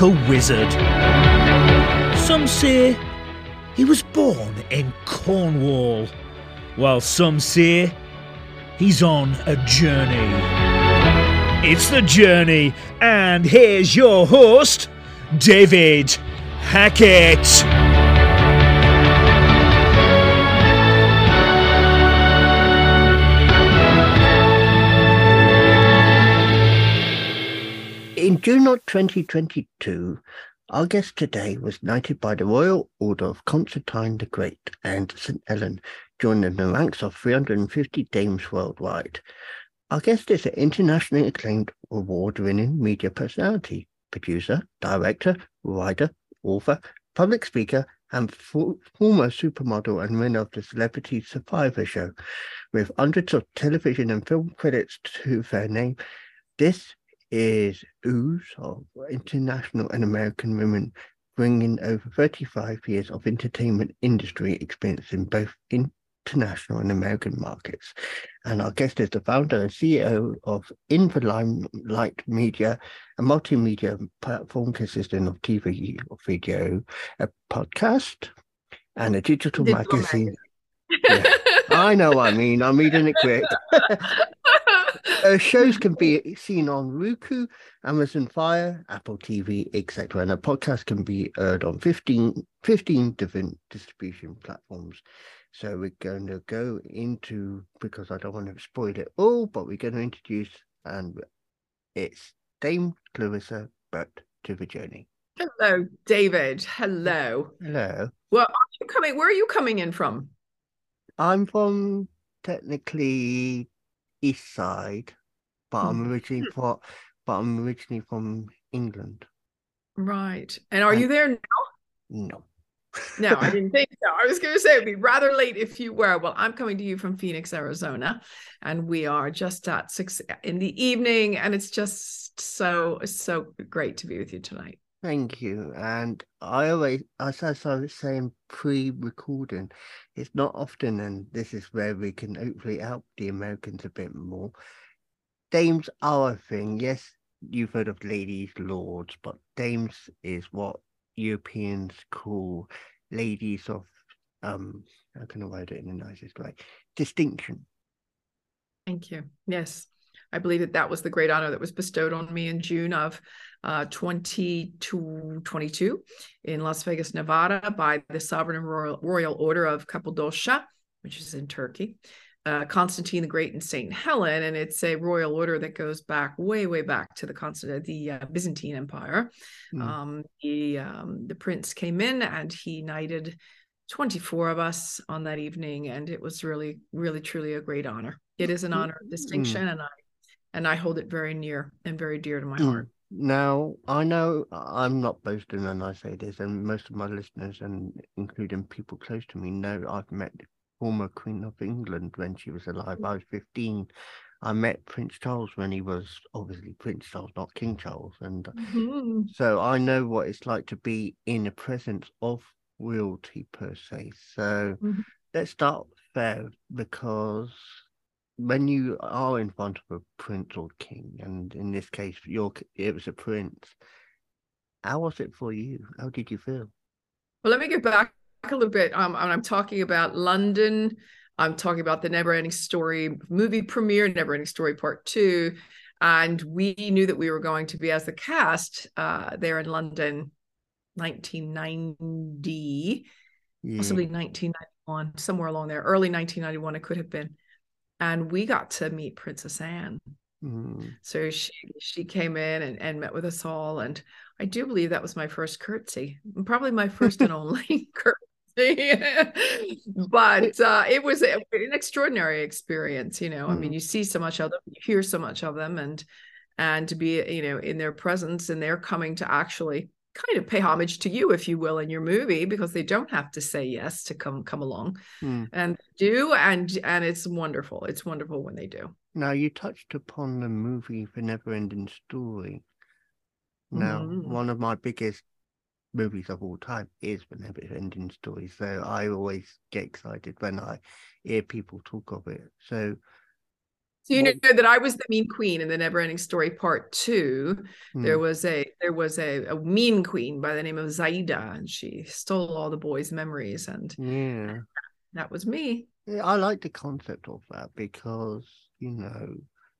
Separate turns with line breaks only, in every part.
a wizard. Some say he was born in Cornwall, while some say he's on a journey. It's the journey, and here's your host, David Hackett.
In June of 2022, our guest today was knighted by the Royal Order of Constantine the Great and St. Helen, joining the ranks of 350 dames worldwide. Our guest is an internationally acclaimed award winning media personality, producer, director, writer, author, public speaker, and former supermodel and winner of the Celebrity Survivor show. With hundreds of television and film credits to their name, this Who's Who of international and American women bringing over 35 years of entertainment industry experience in both international and American markets. And our guest is the founder and CEO of In the Limelight Media, a multimedia platform consisting of TV or video, a podcast, and a digital, digital magazine. magazine. yeah. I know what I mean. I'm reading it quick. uh, shows can be seen on Roku, Amazon Fire, Apple TV, etc. And a podcast can be heard on 15, 15 different distribution platforms. So we're going to go into, because I don't want to spoil it all, but we're going to introduce, and it's Dame Clarissa Burt to the journey.
Hello, David. Hello.
Hello.
Well, are you coming? Where are you coming in from?
I'm from technically east side, but I'm hmm. originally from, but I'm originally from England.
Right. And are and, you there now?
No.
no, I didn't think so. I was going to say it'd be rather late if you were. Well, I'm coming to you from Phoenix, Arizona, and we are just at six in the evening, and it's just so so great to be with you tonight.
Thank you. And I always, as I was saying pre-recording, it's not often, and this is where we can hopefully help the Americans a bit more. Dames are a thing. Yes, you've heard of ladies, lords, but dames is what Europeans call ladies of um how can I word it in the nicest way? Distinction.
Thank you. Yes. I believe that that was the great honor that was bestowed on me in June of uh, 2022 in Las Vegas, Nevada, by the Sovereign Royal, Royal Order of Cappadocia, which is in Turkey. Uh, Constantine the Great and Saint Helen, and it's a royal order that goes back way, way back to the Constant, the uh, Byzantine Empire. Mm. Um, he, um, the prince came in and he knighted 24 of us on that evening, and it was really, really, truly a great honor. It is an honor, of distinction, mm. and I and I hold it very near and very dear to my mm. heart.
Now, I know I'm not boasting when I say this, and most of my listeners, and including people close to me, know I've met the former Queen of England when she was alive. I was 15. I met Prince Charles when he was obviously Prince Charles, not King Charles. And mm-hmm. so I know what it's like to be in the presence of royalty per se. So mm-hmm. let's start there because when you are in front of a prince or king, and in this case, your it was a prince. How was it for you? How did you feel?
Well, let me get back a little bit. Um, I'm talking about London. I'm talking about the Never Ending Story movie premiere, Never Ending Story Part Two, and we knew that we were going to be as the cast uh, there in London, 1990, yeah. possibly 1991, somewhere along there, early 1991. It could have been and we got to meet Princess Anne. Mm. So she she came in and, and met with us all, and I do believe that was my first curtsy, probably my first and only curtsy. but uh, it was a, an extraordinary experience. You know, mm. I mean, mm. you see so much of them, you hear so much of them, and and to be you know in their presence, and they're coming to actually kind of pay homage to you if you will in your movie because they don't have to say yes to come come along. Mm. and do and and it's wonderful. It's wonderful when they do.
Now you touched upon the movie the never ending story. Now mm-hmm. one of my biggest movies of all time is the never ending story so i always get excited when i hear people talk of it. So
So you know that I was the mean queen in the Never Ending Story Part Two.
Hmm.
There was a there was a, a mean queen by the name of Xayide, and she stole all the boys' memories, and
Yeah.
that was me.
Yeah, I like the concept of that because you know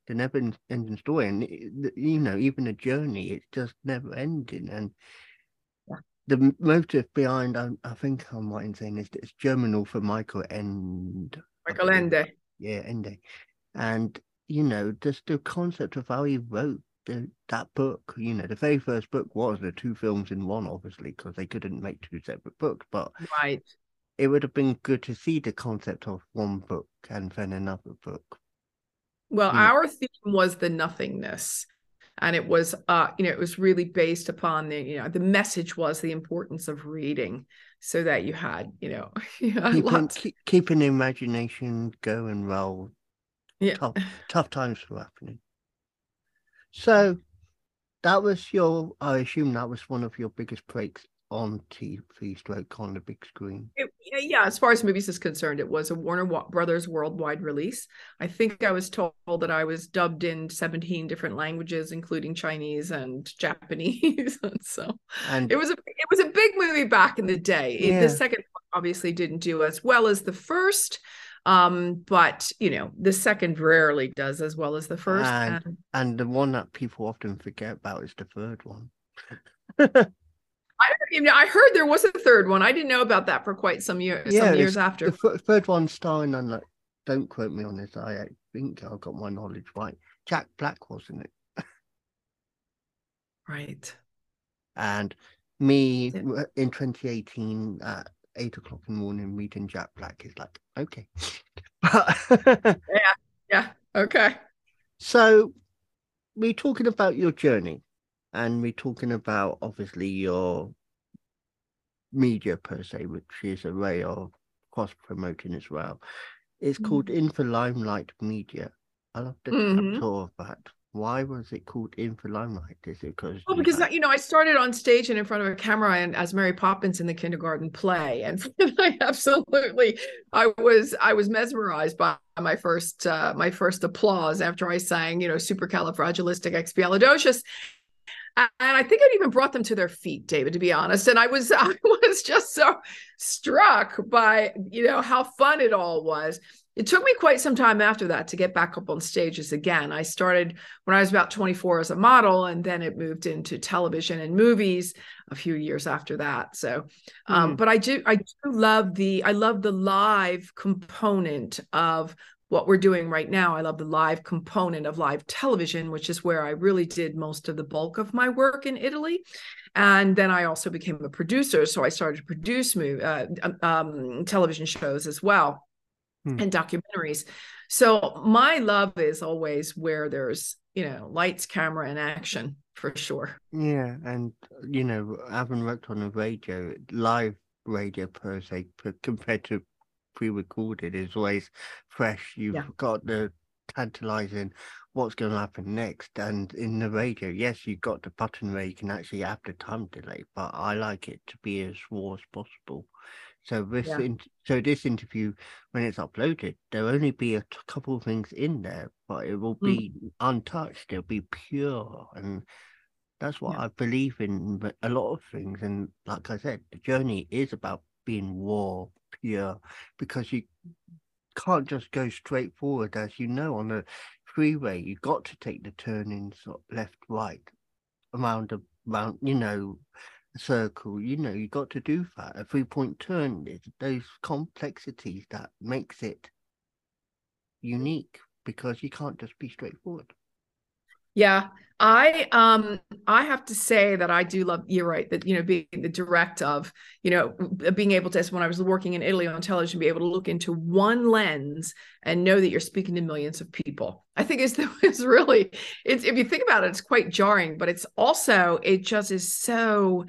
the never ending story, and you know even a journey, it's just never ending, and
Yeah.
the motive behind, I, I think I'm right in saying this, it's German for Michael End.
Michael. Ende.
yeah, Ende, and you know just the concept of how he wrote the, that book. You know, the very first book was the two films in one, obviously, because they couldn't make two separate books, but
Right.
it would have been good to see the concept of one book and then another book.
Well,
Yeah.
our theme was the nothingness. And it was uh, you know, it was really based upon the, you know, the message was the importance of reading so that you had, you know, yeah,
Keeping,
lots.
keep, keeping the imagination going well.
Yeah.
Tough, tough times for happening. So that was your, I assume that was one of your biggest breaks on TV stroke on the big screen.
It- yeah, as far as movies is concerned, it was a Warner Brothers worldwide release. I think I was told that I was dubbed in 17 different languages, including Chinese and Japanese. and so
And
it was a it was a big movie back in the day.
Yeah.
The second one obviously didn't do as well as the first. Um, but you know, the second rarely does as well as the first.
And-
and
and the one that people often forget about is the third one.
I don't even I heard there was a third one. I didn't know about that for quite some years
Yeah,
some years after.
The th- third one starring on like, don't quote me on this. I think I got my knowledge right. Jack Black wasn't it?
Right.
And me
Yeah.
in 2018 at eight o'clock in the morning reading Jack Black is like okay. But
Yeah. Okay.
so we're talking about your journey, and we're talking about obviously your media per se, which is a way of cross promoting as well. It's called In Info Limelight Media. I love the
Mhm.
title of that. Why was it called Limelight? Is it because
Well, because you know, I started on stage and in front of a camera and as Mary Poppins in the kindergarten play, and I absolutely, I was, I was mesmerized by my first, uh, my first applause after I sang, you know, supercalifragilisticexpialidocious, and I think it even brought them to their feet, David, to be honest. And I was, I was just so struck by, you know, how fun it all was. It took me quite some time after that to get back up on stages again. I started when I was about 24 as a model, and then it moved into television and movies a few years after that. So, um,
Mm.
but I do, I do love the, I love the live component of what we're doing right now. I love the live component of live television, which is where I really did most of the bulk of my work in Italy. And then I also became a producer, so I started to produce move, uh, um, television shows as well
Hmm.
and documentaries. So my love is always where there's you know lights, camera, and action for sure.
Yeah, and you know, having worked on a radio, live radio per se, compared to pre-recorded, is always fresh. You've
Yeah.
got the tantalizing what's going to happen next, and in the radio, yes, you've got the button where you can actually have the time delay, but I like it to be as raw as possible. So this,
Yeah.
in- so this interview, when it's uploaded, there'll only be a t- couple of things in there, but it will
Mm.
be untouched. It'll be pure, and that's what
Yeah.
I believe in but a lot of things. And like I said, the journey is about being raw, pure, because you can't just go straight forward, as you know, on the freeway. You've got to take the turnings sort of left, right, around a round, you know, a circle. You know, you got to do that. A three point turn is those complexities that makes it unique because you can't just be straightforward.
Yeah, I um I have to say that I do love. You're right that you know being the direct of you know being able to as when I was working in Italy on television, be able to look into one lens and know that you're speaking to millions of people. I think is is really it's if you think about it, it's quite jarring, but it's also it just is so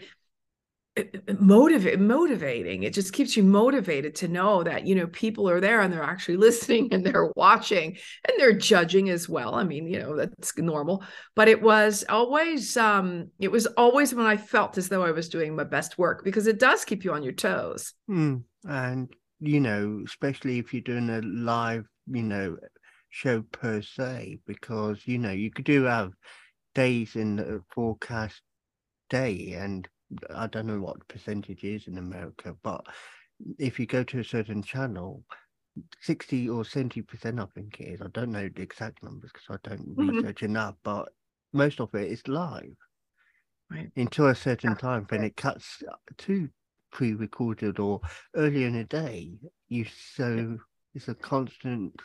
motivate motivating. It just keeps you motivated to know that you know people are there and they're actually listening and they're watching and they're judging as well. I mean you know that's normal. But it was always um it was always when i felt as though i was doing my best work because it does keep you on your toes.
Mm. And, you know, especially if you're doing a live, you know, show per se because you know you could do have days in the forecast day and I don't know what percentage is in America, but if you go to a certain channel, 60 or 70% I think it is. I don't know the exact numbers because I don't
Mhm.
research enough, but most of it is live
Right.
until a certain time. Then it cuts to pre-recorded or earlier in the day. You so it's a constant.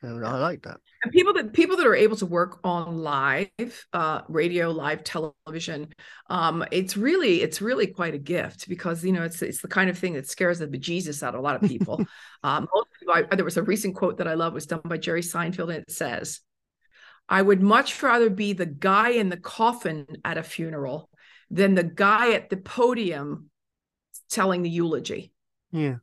So I like that.
and people that people that are able to work on live uh radio live television um it's really it's really quite a gift because you know it's it's the kind of thing that scares the bejesus out of a lot of people um people, I, there was a recent quote that i love was done by jerry seinfeld and it says i would much rather be the guy in the coffin at a funeral than the guy at the podium telling the eulogy
Yeah,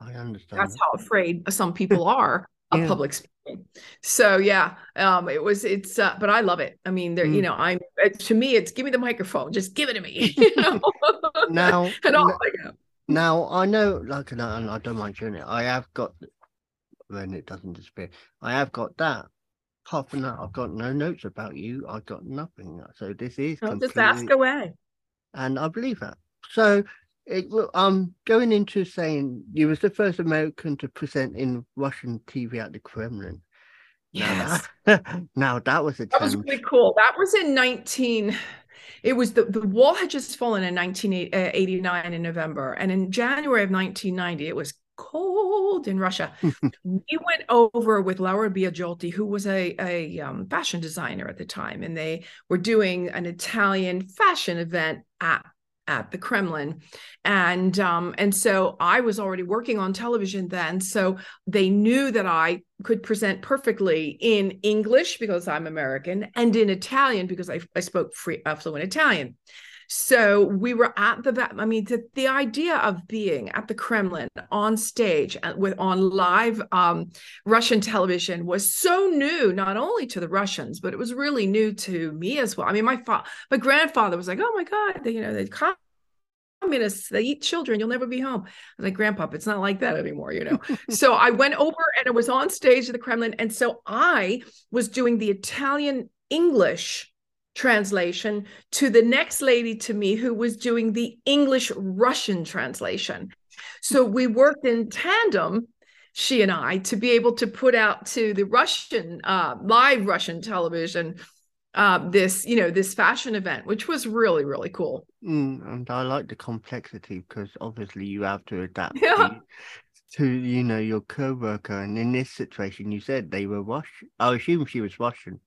I understand.
that's
that.
how afraid some people are of
Yeah.
public speaking so yeah um it was it's uh, but i love it i mean there you
Mm.
know i'm to me it's give me the microphone just give it to me you know
Now,
and I go.
Now I know, like, and I, and I don't mind sharing it. I have got when it doesn't disappear. I have got that. Apart from that, I've got no notes about you. I've got nothing. So this is completely,
just ask away
and I believe that. So it will. Um, going into saying you was the first American to present in Russian TV at the Kremlin.
yes
Now that, now that was a
that was really cool that was in 19 it was the, the wall had just fallen in 1989 in november and in january of 1990 it was cold in russia we went over with Laura Biagiotti, who was a, a um, fashion designer at the time, and they were doing an Italian fashion event at at the Kremlin, and um, and so I was already working on television then, so they knew that I could present perfectly in English because I'm American and in Italian because I, I spoke free, uh, fluent Italian. So we were at the, I mean, the, the idea of being at the Kremlin on stage and with on live um, Russian television was so new, not only to the Russians, but it was really new to me as well. I mean, my fa- my grandfather was like, "Oh my God, they, you know, they come." communists, they eat children, you'll never be home." I was like, "Grandpa, it's not like that anymore," you know. so I went over and it was on stage at the Kremlin, and so I was doing the Italian English translation to the next lady to me who was doing the English Russian translation. So we worked in tandem, she and I, to be able to put out to the Russian, uh, live Russian television, uh, this, you know, this fashion event, which was really, really cool.
Mm, and I like the complexity because obviously you have to adapt
Yeah.
to, to, you know, your co-worker. And in this situation, you said they were Russian. I assume she was Russian.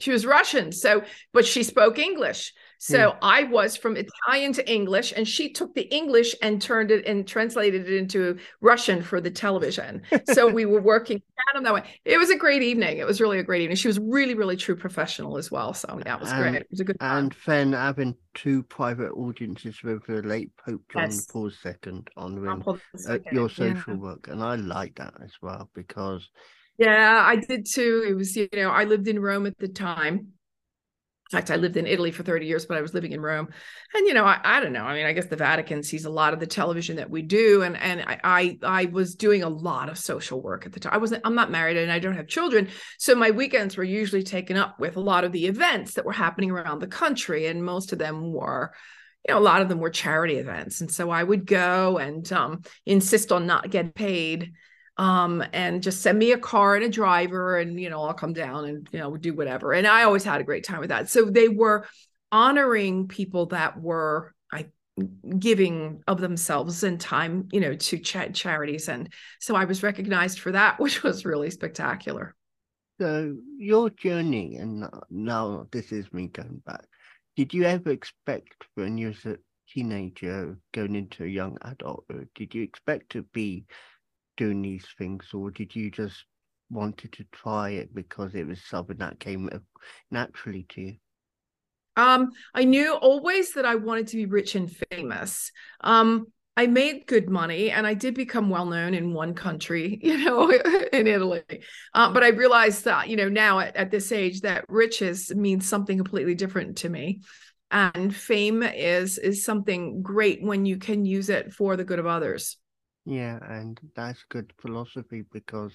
She was Russian, so but she spoke English. So I was from Italian to English, and she took the English and turned it and translated it into Russian for the television. So we were working tandem that way. It was a great evening. It was really a great evening. She was really, really true professional as well. So that was great.
And-
It was a good time.
And then having two private audiences with the late Pope John
Yes.
Paul II on uh, your
Yeah.
social work. And I like that as well because
Yeah, I did too. It was, you know, I lived in Rome at the time. In fact, I lived in Italy for 30 years, but I was living in Rome. And, you know, I, I don't know. I mean, I guess the Vatican sees a lot of the television that we do. And and I, I I was doing a lot of social work at the time. I wasn't, I'm not married and I don't have children. So my weekends were usually taken up with a lot of the events that were happening around the country. And most of them were you know, a lot of them were charity events. And so I would go and um, insist on not getting paid um, and just send me a car and a driver and, you know, I'll come down and, you know, do whatever. And I always had a great time with that. So they were honoring people that were, I giving of themselves and time, you know, to cha- charities. And so I was recognized for that, which was really spectacular.
So your journey, and now- now this is me going back. Did you ever expect when you was a teenager going into a young adulthood? Did you expect to be doing these things, or did you just wanted to try it because it was something that came naturally to you?
Um, I knew always that I wanted to be rich and famous. Um, I made good money and I did become well known in one country, you know, in Italy. Uh, but I realized that, you know, now at, at this age that riches means something completely different to me. And fame is is something great when you can use it for the good of others.
Yeah, and that's good philosophy because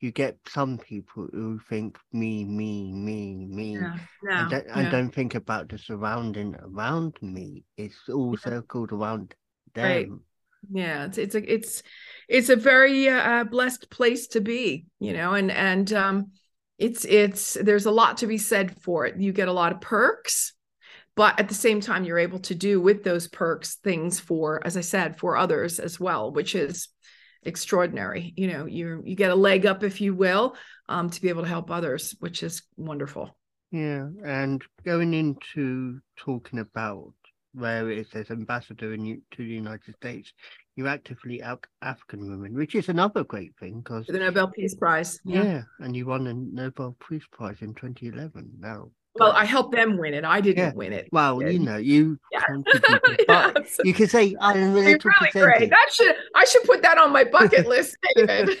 you get some people who think me, me, me, me,
Yeah.
and,
No.
don't, and
yeah.
don't think about the surrounding around me. It's all
Yeah.
circled around
Right.
them.
yeah it's it's a it's it's a very uh, blessed place to be you know and and um it's it's there's a lot to be said for it you get a lot of perks but at the same time you're able to do with those perks things for as i said for others as well which is extraordinary you know you you get a leg up if you will um to be able to help others which is wonderful
Yeah, and going into talking about where it says ambassador in, to the United States, you actively out African women, which is another great thing because
the nobel peace prize
yeah. and you won the Nobel Peace Prize in 2011. Now,
well i helped them win it i didn't
Yeah.
win it
well, you know, you
Yeah. Yeah,
you can say I'm a
It's
little
really great. That should I should put that on my bucket list, David.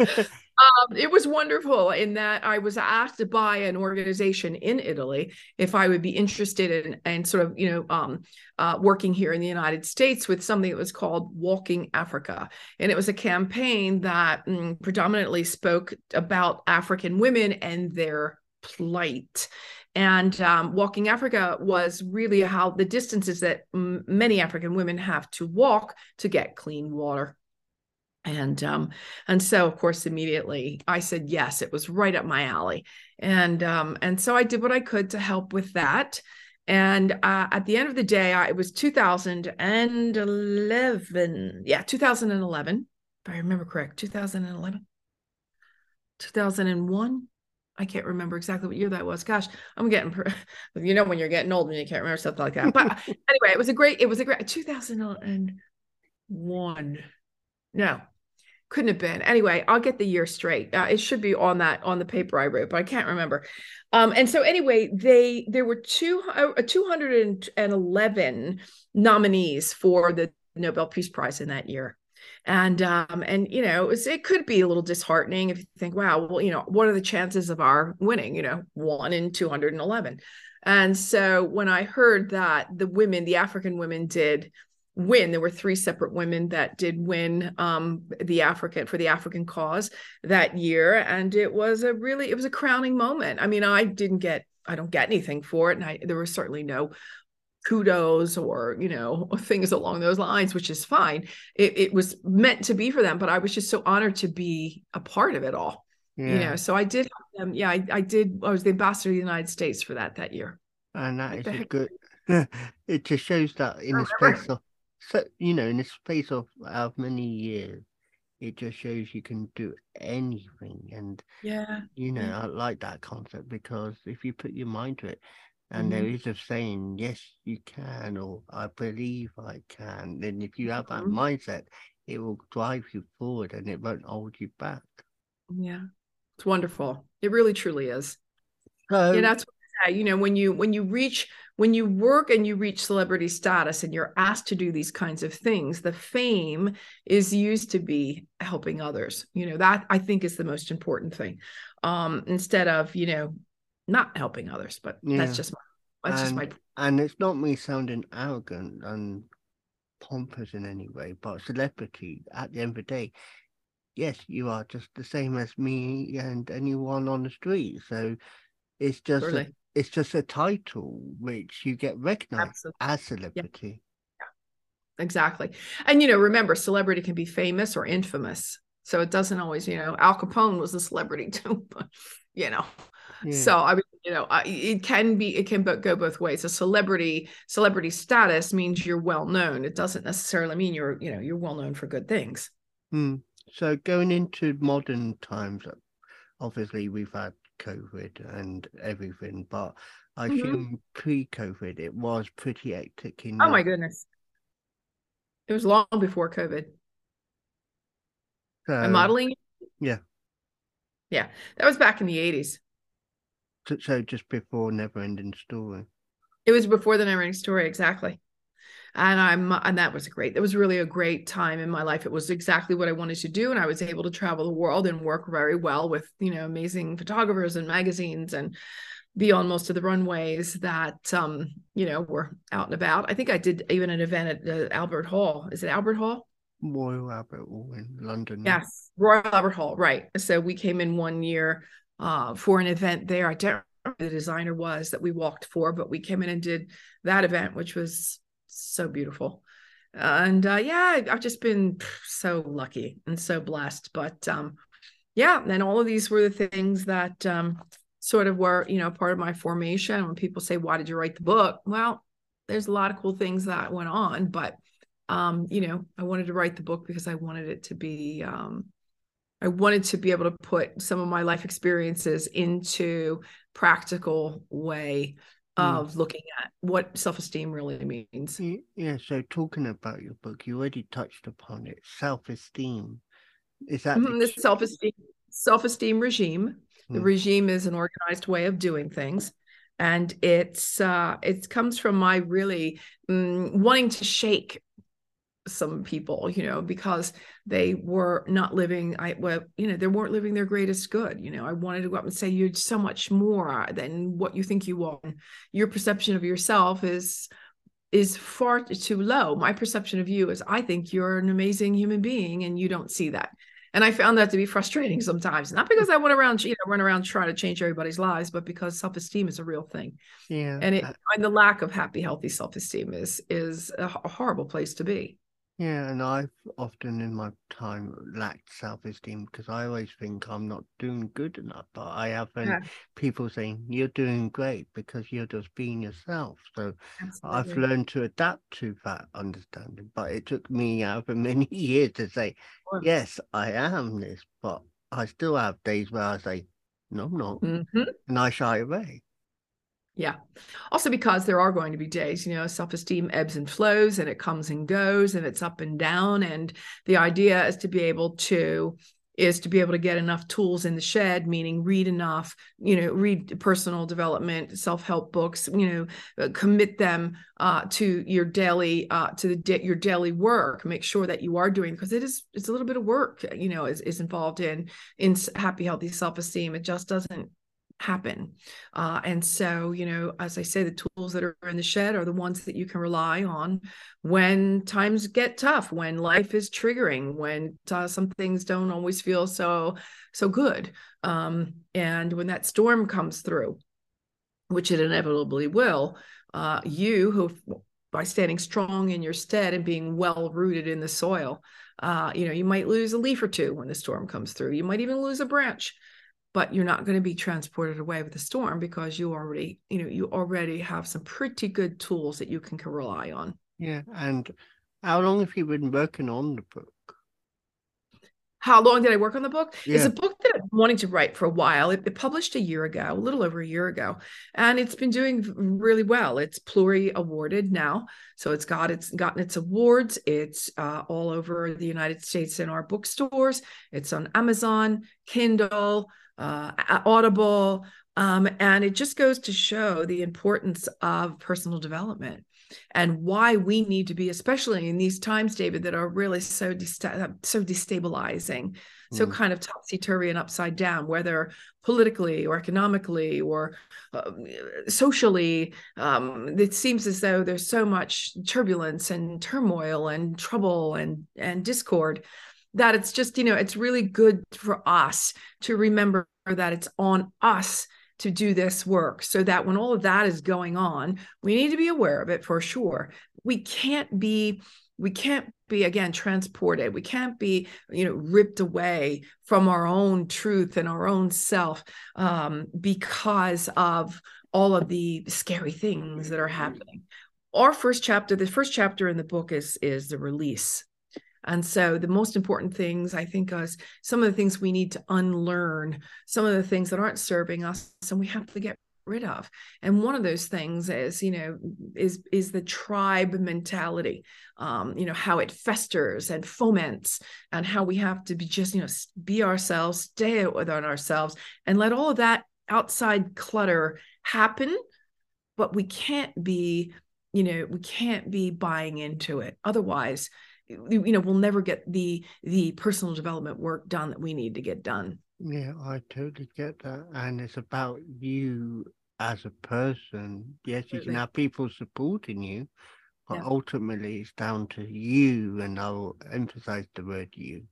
um, it was wonderful in that I was asked by an organization in Italy if I would be interested in and sort of you know um, uh, working here in the United States with something that was called Walking Africa, and it was a campaign that mm, predominantly spoke about African women and their plight. And um, Walking Africa was really how the distances that m- many African women have to walk to get clean water. And um, and so of course immediately I said yes, it was right up my alley, and um, and so I did what I could to help with that. And uh, at the end of the day, I, it was 2011. Yeah, 2011, if I remember correct. 2011, 2001. I can't remember exactly what year that was. Gosh, I'm getting, you know, when you're getting old and you can't remember stuff like that. But anyway, it was a great, it was a great 2001. No, couldn't have been. Anyway, I'll get the year straight. Uh, it should be on that on the paper I wrote, but I can't remember. Um, and so anyway, they there were two uh, 211 nominees for the Nobel Peace Prize in that year. And um, and you know, it, was, it could be a little disheartening if you think, wow, well, you know, what are the chances of our winning? You know, one in 211. And so when I heard that the women, the African women did win, there were three separate women that did win um, the African for the African cause that year. And it was a really, it was a crowning moment. I mean, I didn't get, I don't get anything for it. And I, there was certainly no kudos or you know things along those lines which is fine. It, it was meant to be for them but i was just so honored to be a part of it all
Yeah,
you know. So i did um, yeah I, I did i was the ambassador of the united states for that that year.
And that
What
is
the
a
heck?
good. it just shows that in the space of, so you know, in the space of of many years, it just shows you can do anything, and
yeah.
you know,
Yeah.
I like that concept because if you put your mind to it, and there
Mhm.
is a saying, yes, you can, or I believe I can, then if you have that
Mhm.
mindset, it will drive you forward and it won't hold you back.
yeah it's wonderful it really truly is
So,
yeah that's what I say. you know when you when you reach when you work and you reach celebrity status and you're asked to do these kinds of things the fame is used to be helping others you know that i think is the most important thing um instead of you know not helping others but
Yeah.
that's just my that's just my
And- and it's not me sounding arrogant and pompous in any way, but celebrity at the end of the day, yes, you are just the same as me and anyone on the street. So it's just a, it's just a title which you get recognized
Absolutely.
as celebrity.
Yeah exactly and you know remember celebrity can be famous or infamous so it doesn't always you know al capone was a celebrity too but you know So I mean, you know, I, it can be, it can go both ways. A celebrity, celebrity status means you're well known. It doesn't necessarily mean you're, you know, you're well known for good things.
Hmm. So going into modern times, obviously we've had COVID and everything, but I
Mhm.
assume pre-COVID it was pretty hectic in
Oh my goodness, it was long before COVID.
so,
modeling,
yeah.
yeah, that was back in the '80s.
So, just before Never Ending Story.
It was before the never ending Story, exactly. And I'm, and that was great. That was really a great time in my life. It was exactly what I wanted to do, and I was able to travel the world and work very well with, you know, amazing photographers and magazines and be on most of the runways that, um, you know, were out and about. I think I did even an event at uh, Albert Hall. Is it Albert Hall?
Royal Albert Hall in London.
Yes, Royal Albert Hall, right. So we came in one year uh, for an event there. I don't remember the designer was that we walked for, but we came in and did that event, which was so beautiful. And uh, yeah, I've just been so lucky and so blessed. But um, yeah, and all of these were the things that um, sort of were, you know, part of my formation. When people say, "Why did you write the book?" Well, there's a lot of cool things that went on, but um, you know, I wanted to write the book because I wanted it to be um, I wanted to be able to put some of my life experiences into practical way hmm. of mm. looking at what self-esteem really means.
Yeah, so talking about your book, you already touched upon it. Self-esteem. Is that
mm-hmm, the self-esteem self-esteem regime? Mm. The hmm. regime is an organized way of doing things and it's uh it comes from my really mm, wanting to shake some people you know because they were not living i well you know they weren't living their greatest good you know i wanted to go up and say you're so much more than what you think you are. Your perception of yourself is is far too low. My perception of you is i think you're an amazing human being and you don't see that. And i found that to be frustrating sometimes not because i went around you know run around trying to change everybody's lives but because self-esteem is a real thing.
Yeah.
And it uh and the lack of happy healthy self-esteem is is a horrible place to be
yeah, and I've often in my time lacked self esteem because I always think I'm not doing good enough. But I have yeah. people saying you're doing great because you're just being yourself. So Absolutely. I've learned to adapt to that understanding. But it took me over many years to say, yes, I am this, but I still have days where I say, no, I'm not, mm-hmm. and I shy away.
Yeah. Also, because there are going to be days, you know, self esteem ebbs and flows and it comes and goes and it's up and down. And the idea is to be able to is to be able to get enough tools in the shed meaning read enough you know read personal development self-help books you know uh, commit them uh, to your daily uh, to the da- your daily work make sure that you are doing because it is it's a little bit of work you know is, is involved in in happy healthy self-esteem it just doesn't happen. Uh, and so, you know, as I say, the tools that are in the shed are the ones that you can rely on when times get tough, when life is triggering, when uh, some things don't always feel so so good, um, and when that storm comes through, which it inevitably will. Uh, you who by standing strong in your stead and being well rooted in the soil uh, you know you might lose a leaf or two when the storm comes through you might even lose a branch but you're not going to be transported away with the storm because you already you know you already have some pretty good tools that you can, rely on
yeah and how long have you been working on the book
how long did I work on the book? Yeah. It's a book that I've been wanting to write for a while. It, it, published a year ago, a little over a year ago, and it's been doing really well. It's Pluri awarded now, so it's got it's gotten its awards. It's uh, all over the United States in our bookstores. It's on Amazon, Kindle, uh, Audible. Um, and it just goes to show the importance of personal development and why we need to be, especially in these times, David, that are really so dest- so destabilizing, so mm. kind of topsy turvy and upside down, whether politically or economically or uh, socially. Um, it seems as though there's so much turbulence and turmoil and trouble and and discord that it's just you know it's really good for us to remember that it's on us to do this work. So that when all of that is going on we need to be aware of it for sure. We can't be we can't be again transported. We can't be you know ripped away from our own truth and our own self um, because of all of the scary things that are happening. Our first chapter the first chapter in the book is is the release and so the most important things I think is some of the things we need to unlearn, some of the things that aren't serving us and we have to get rid of. And one of those things is, you know, is is the tribe mentality. Um, you know, how it festers and foments and how we have to be just, you know, be ourselves, stay within ourselves and let all of that outside clutter happen, but we can't be, you know, we can't be buying into it. Otherwise, you know we'll never get the the personal development work done that we need to get done
yeah i totally get that and it's about you as a person yes you can have people supporting you but
Yeah.
ultimately it's down to you, and I'll emphasize the word you,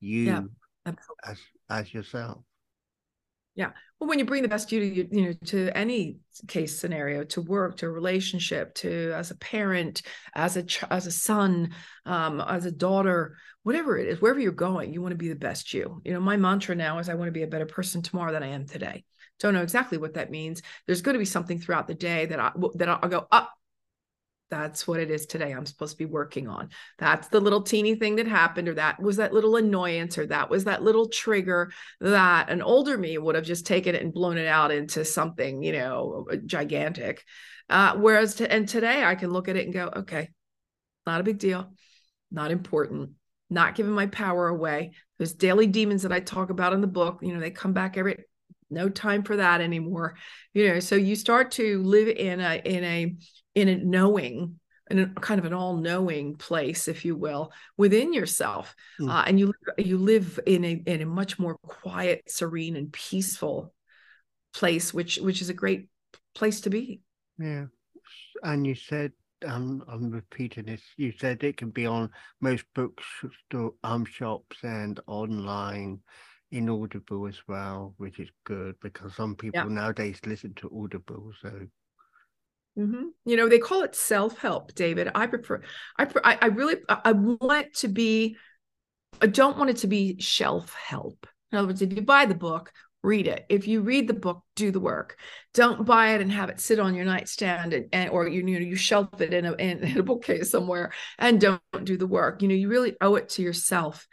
you
Absolutely.
as as yourself.
Well, when you bring the best you to you, you know to any case scenario, to work, to a relationship, to as a parent, as a ch- as a son, um, as a daughter, whatever it is, wherever you're going, you want to be the best you. You know, my mantra now is I want to be a better person tomorrow than I am today. Don't know exactly what that means. There's going to be something throughout the day that I that I'll go up. That's what it is today. I'm supposed to be working on. That's the little teeny thing that happened, or that was that little annoyance, or that was that little trigger that an older me would have just taken it and blown it out into something, you know, gigantic. Uh, whereas, to, and today I can look at it and go, okay, not a big deal, not important, not giving my power away. Those daily demons that I talk about in the book, you know, they come back every no time for that anymore you know so you start to live in a in a in a knowing in a kind of an all-knowing place if you will within yourself
Mm.
uh, and you you live in a in a much more quiet serene and peaceful place which which is a great place to be
Yeah, and you said um, I'm repeating this. You said it can be on most bookstore um shops and online in Audible as well, which is good because some people nowadays listen to Audible. So
Mhm. You know, they call it self-help, David. I prefer, I, pre- I, I really, I I want it to be, I don't want it to be shelf help. In other words, if you buy the book, read it. If you read the book, do the work. Don't buy it and have it sit on your nightstand and, and or you, you know you shelf it in a in, in a bookcase somewhere and don't do the work. You know, you really owe it to yourself.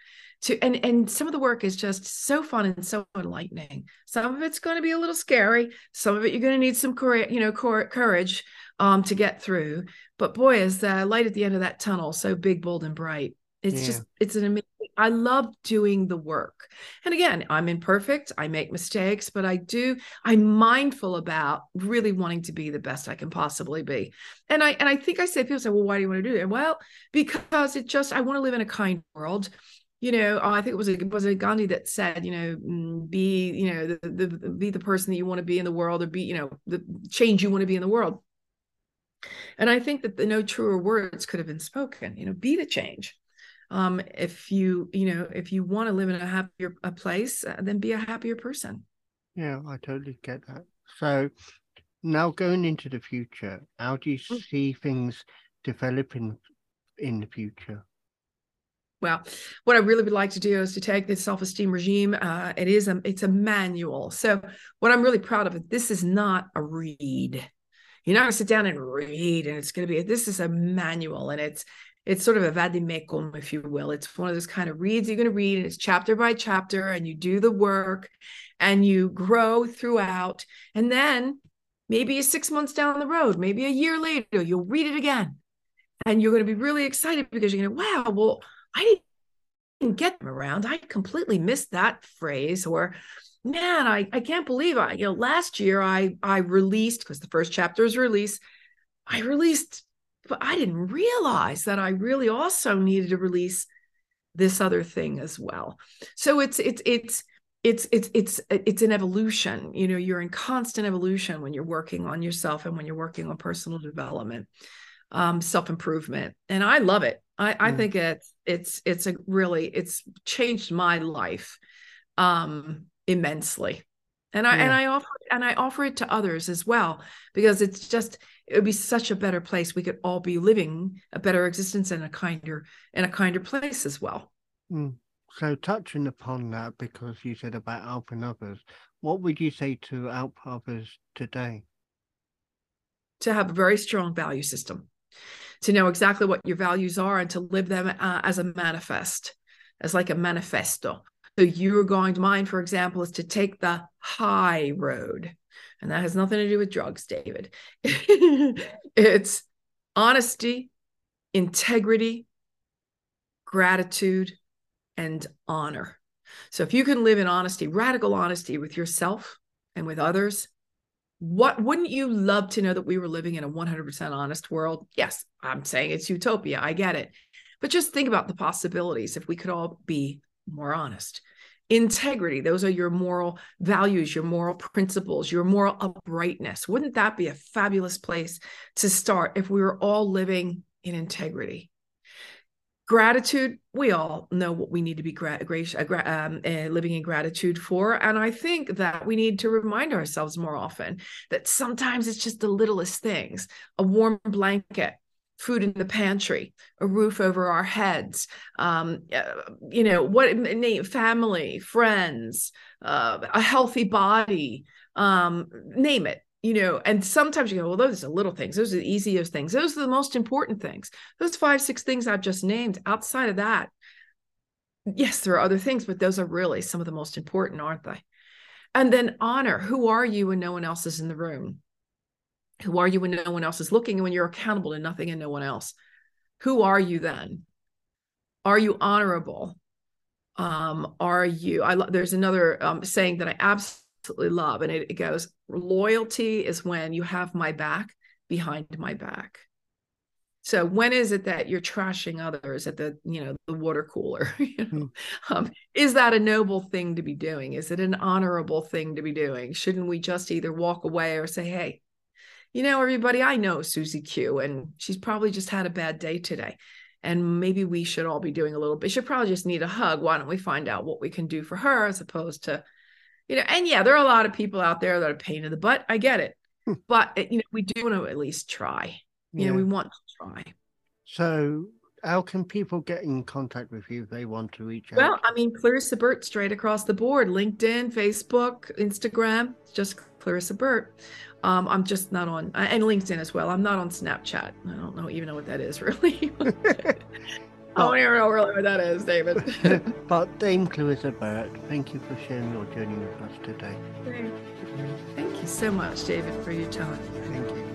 To and and some of the work is just so fun and so enlightening. Some of it's going to be a little scary. Some of it you're going to need some courage, you know, courage um, to get through. But boy, is the light at the end of that tunnel so big, bold, and bright. It's
Yeah.
just, it's an amazing. I love doing the work. And again, I'm imperfect. I make mistakes, but I do. I'm mindful about really wanting to be the best I can possibly be. And I and I think I say people say, well, why do you want to do it? Well, because it just I want to live in a kind world. You know, oh, I think it was a, was it Gandhi that said, you know, mm, be, you know, the, the, the be the person that you want to be in the world, or be, you know, the change you want to be in the world. And I think that the no truer words could have been spoken. You know, be the change. Um, if you, you know, if you want to live in a happier a place, uh, then be a happier person.
yeah, I totally get that. So now going into the future, how do you
Mm.
see things developing in the future?
Well, what I really would like to do is to take this self-esteem regime. Uh, it is a it's a manual. So what I'm really proud of. This is not a read. You're not going to sit down and read, and it's going to be. This is a manual, and it's it's sort of a vademecum, if you will. It's one of those kind of reads you're going to read, and it's chapter by chapter, and you do the work, and you grow throughout, and then maybe six months down the road, maybe a year later, you'll read it again, and you're going to be really excited because you're going to wow, well. I didn't get them around. I completely missed that phrase. Or, man, I, I can't believe I, you know, last year I I released because the first chapter is release. I released, but I didn't realize that I really also needed to release this other thing as well. So it's it's it's it's it's it's it's an evolution. You know, you're in constant evolution when you're working on yourself and when you're working on personal development um, self-improvement and i love it i, I
Mm.
think it's it's it's a really it's changed my life um immensely and i and i offer and i offer it to others as well because it's just it would be such a better place we could all be living a better existence and a kinder in a kinder place as well
Mm. So touching upon that, because you said about helping others, what would you say to help others today?
to have a very strong value system, to know exactly what your values are and to live them uh, as a manifest, as like a manifesto. So you're going to mine, for example, is to take the high road. And that has nothing to do with drugs, David. it's honesty, integrity, gratitude, and honor. So if you can live in honesty, radical honesty with yourself and with others, what wouldn't you love to know that we were living in a 100% honest world? Yes, I'm saying it's utopia. I get it. But just think about the possibilities if we could all be more honest. Integrity, those are your moral values, your moral principles, your moral uprightness. Wouldn't that be a fabulous place to start if we were all living in integrity. Gratitude, we all know what we need to be gra- gra- uh, um, uh, living in gratitude for. And I think that we need to remind ourselves more often that sometimes it's just the littlest things a warm blanket, food in the pantry, a roof over our heads, um, uh, you know, what name, family, friends, uh, a healthy body, um, name it you know, and sometimes you go, well, those are little things. Those are the easiest things. Those are the most important things. Those five, six things I've just named. Outside of that, yes, there are other things, but those are really some of the most important, aren't they? And then honor who are you when no one else is in the room? Who are you when no one else is looking and when you're accountable to nothing and no one else? Who are you then? Are you honorable? Um, are you? I there's another um, saying that I absolutely absolutely love. And it, it goes loyalty is when you have my back behind my back. So when is it that you're trashing others at the you know the water cooler? you know? mm. um, is that a noble thing to be doing? Is it an honorable thing to be doing? Shouldn't we just either walk away or say, "Hey, you know, everybody, I know Susie Q, and she's probably just had a bad day today, and maybe we should all be doing a little bit. She probably just need a hug. Why don't we find out what we can do for her as opposed to you know, and yeah, there are a lot of people out there that are pain in the butt. I get it, hmm. but you know, we do want to at least try. You yeah. know, we want to try.
So, how can people get in contact with you if they want to reach
out? Well, I mean, Clarissa Burt straight across the board: LinkedIn, Facebook, Instagram. Just Clarissa Burt. Um, I'm just not on, and LinkedIn as well. I'm not on Snapchat. I don't know even know what that is really. I don't even know really what that is, David.
but Dame Clarissa Burt, thank you for sharing your journey with us today.
Thank you so much, David, for your time.
Thank you.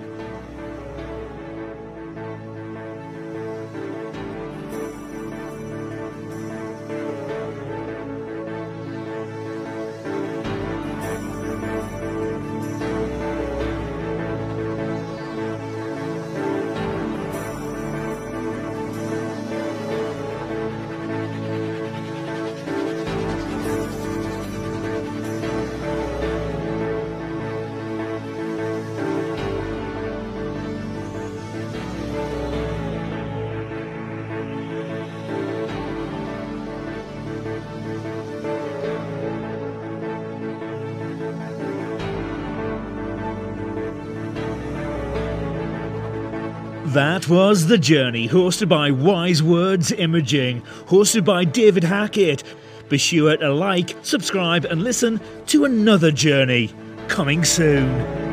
That was The Journey, hosted by Wise Words Imaging, hosted by David Hackett. Be sure to like, subscribe, and listen to another journey coming soon.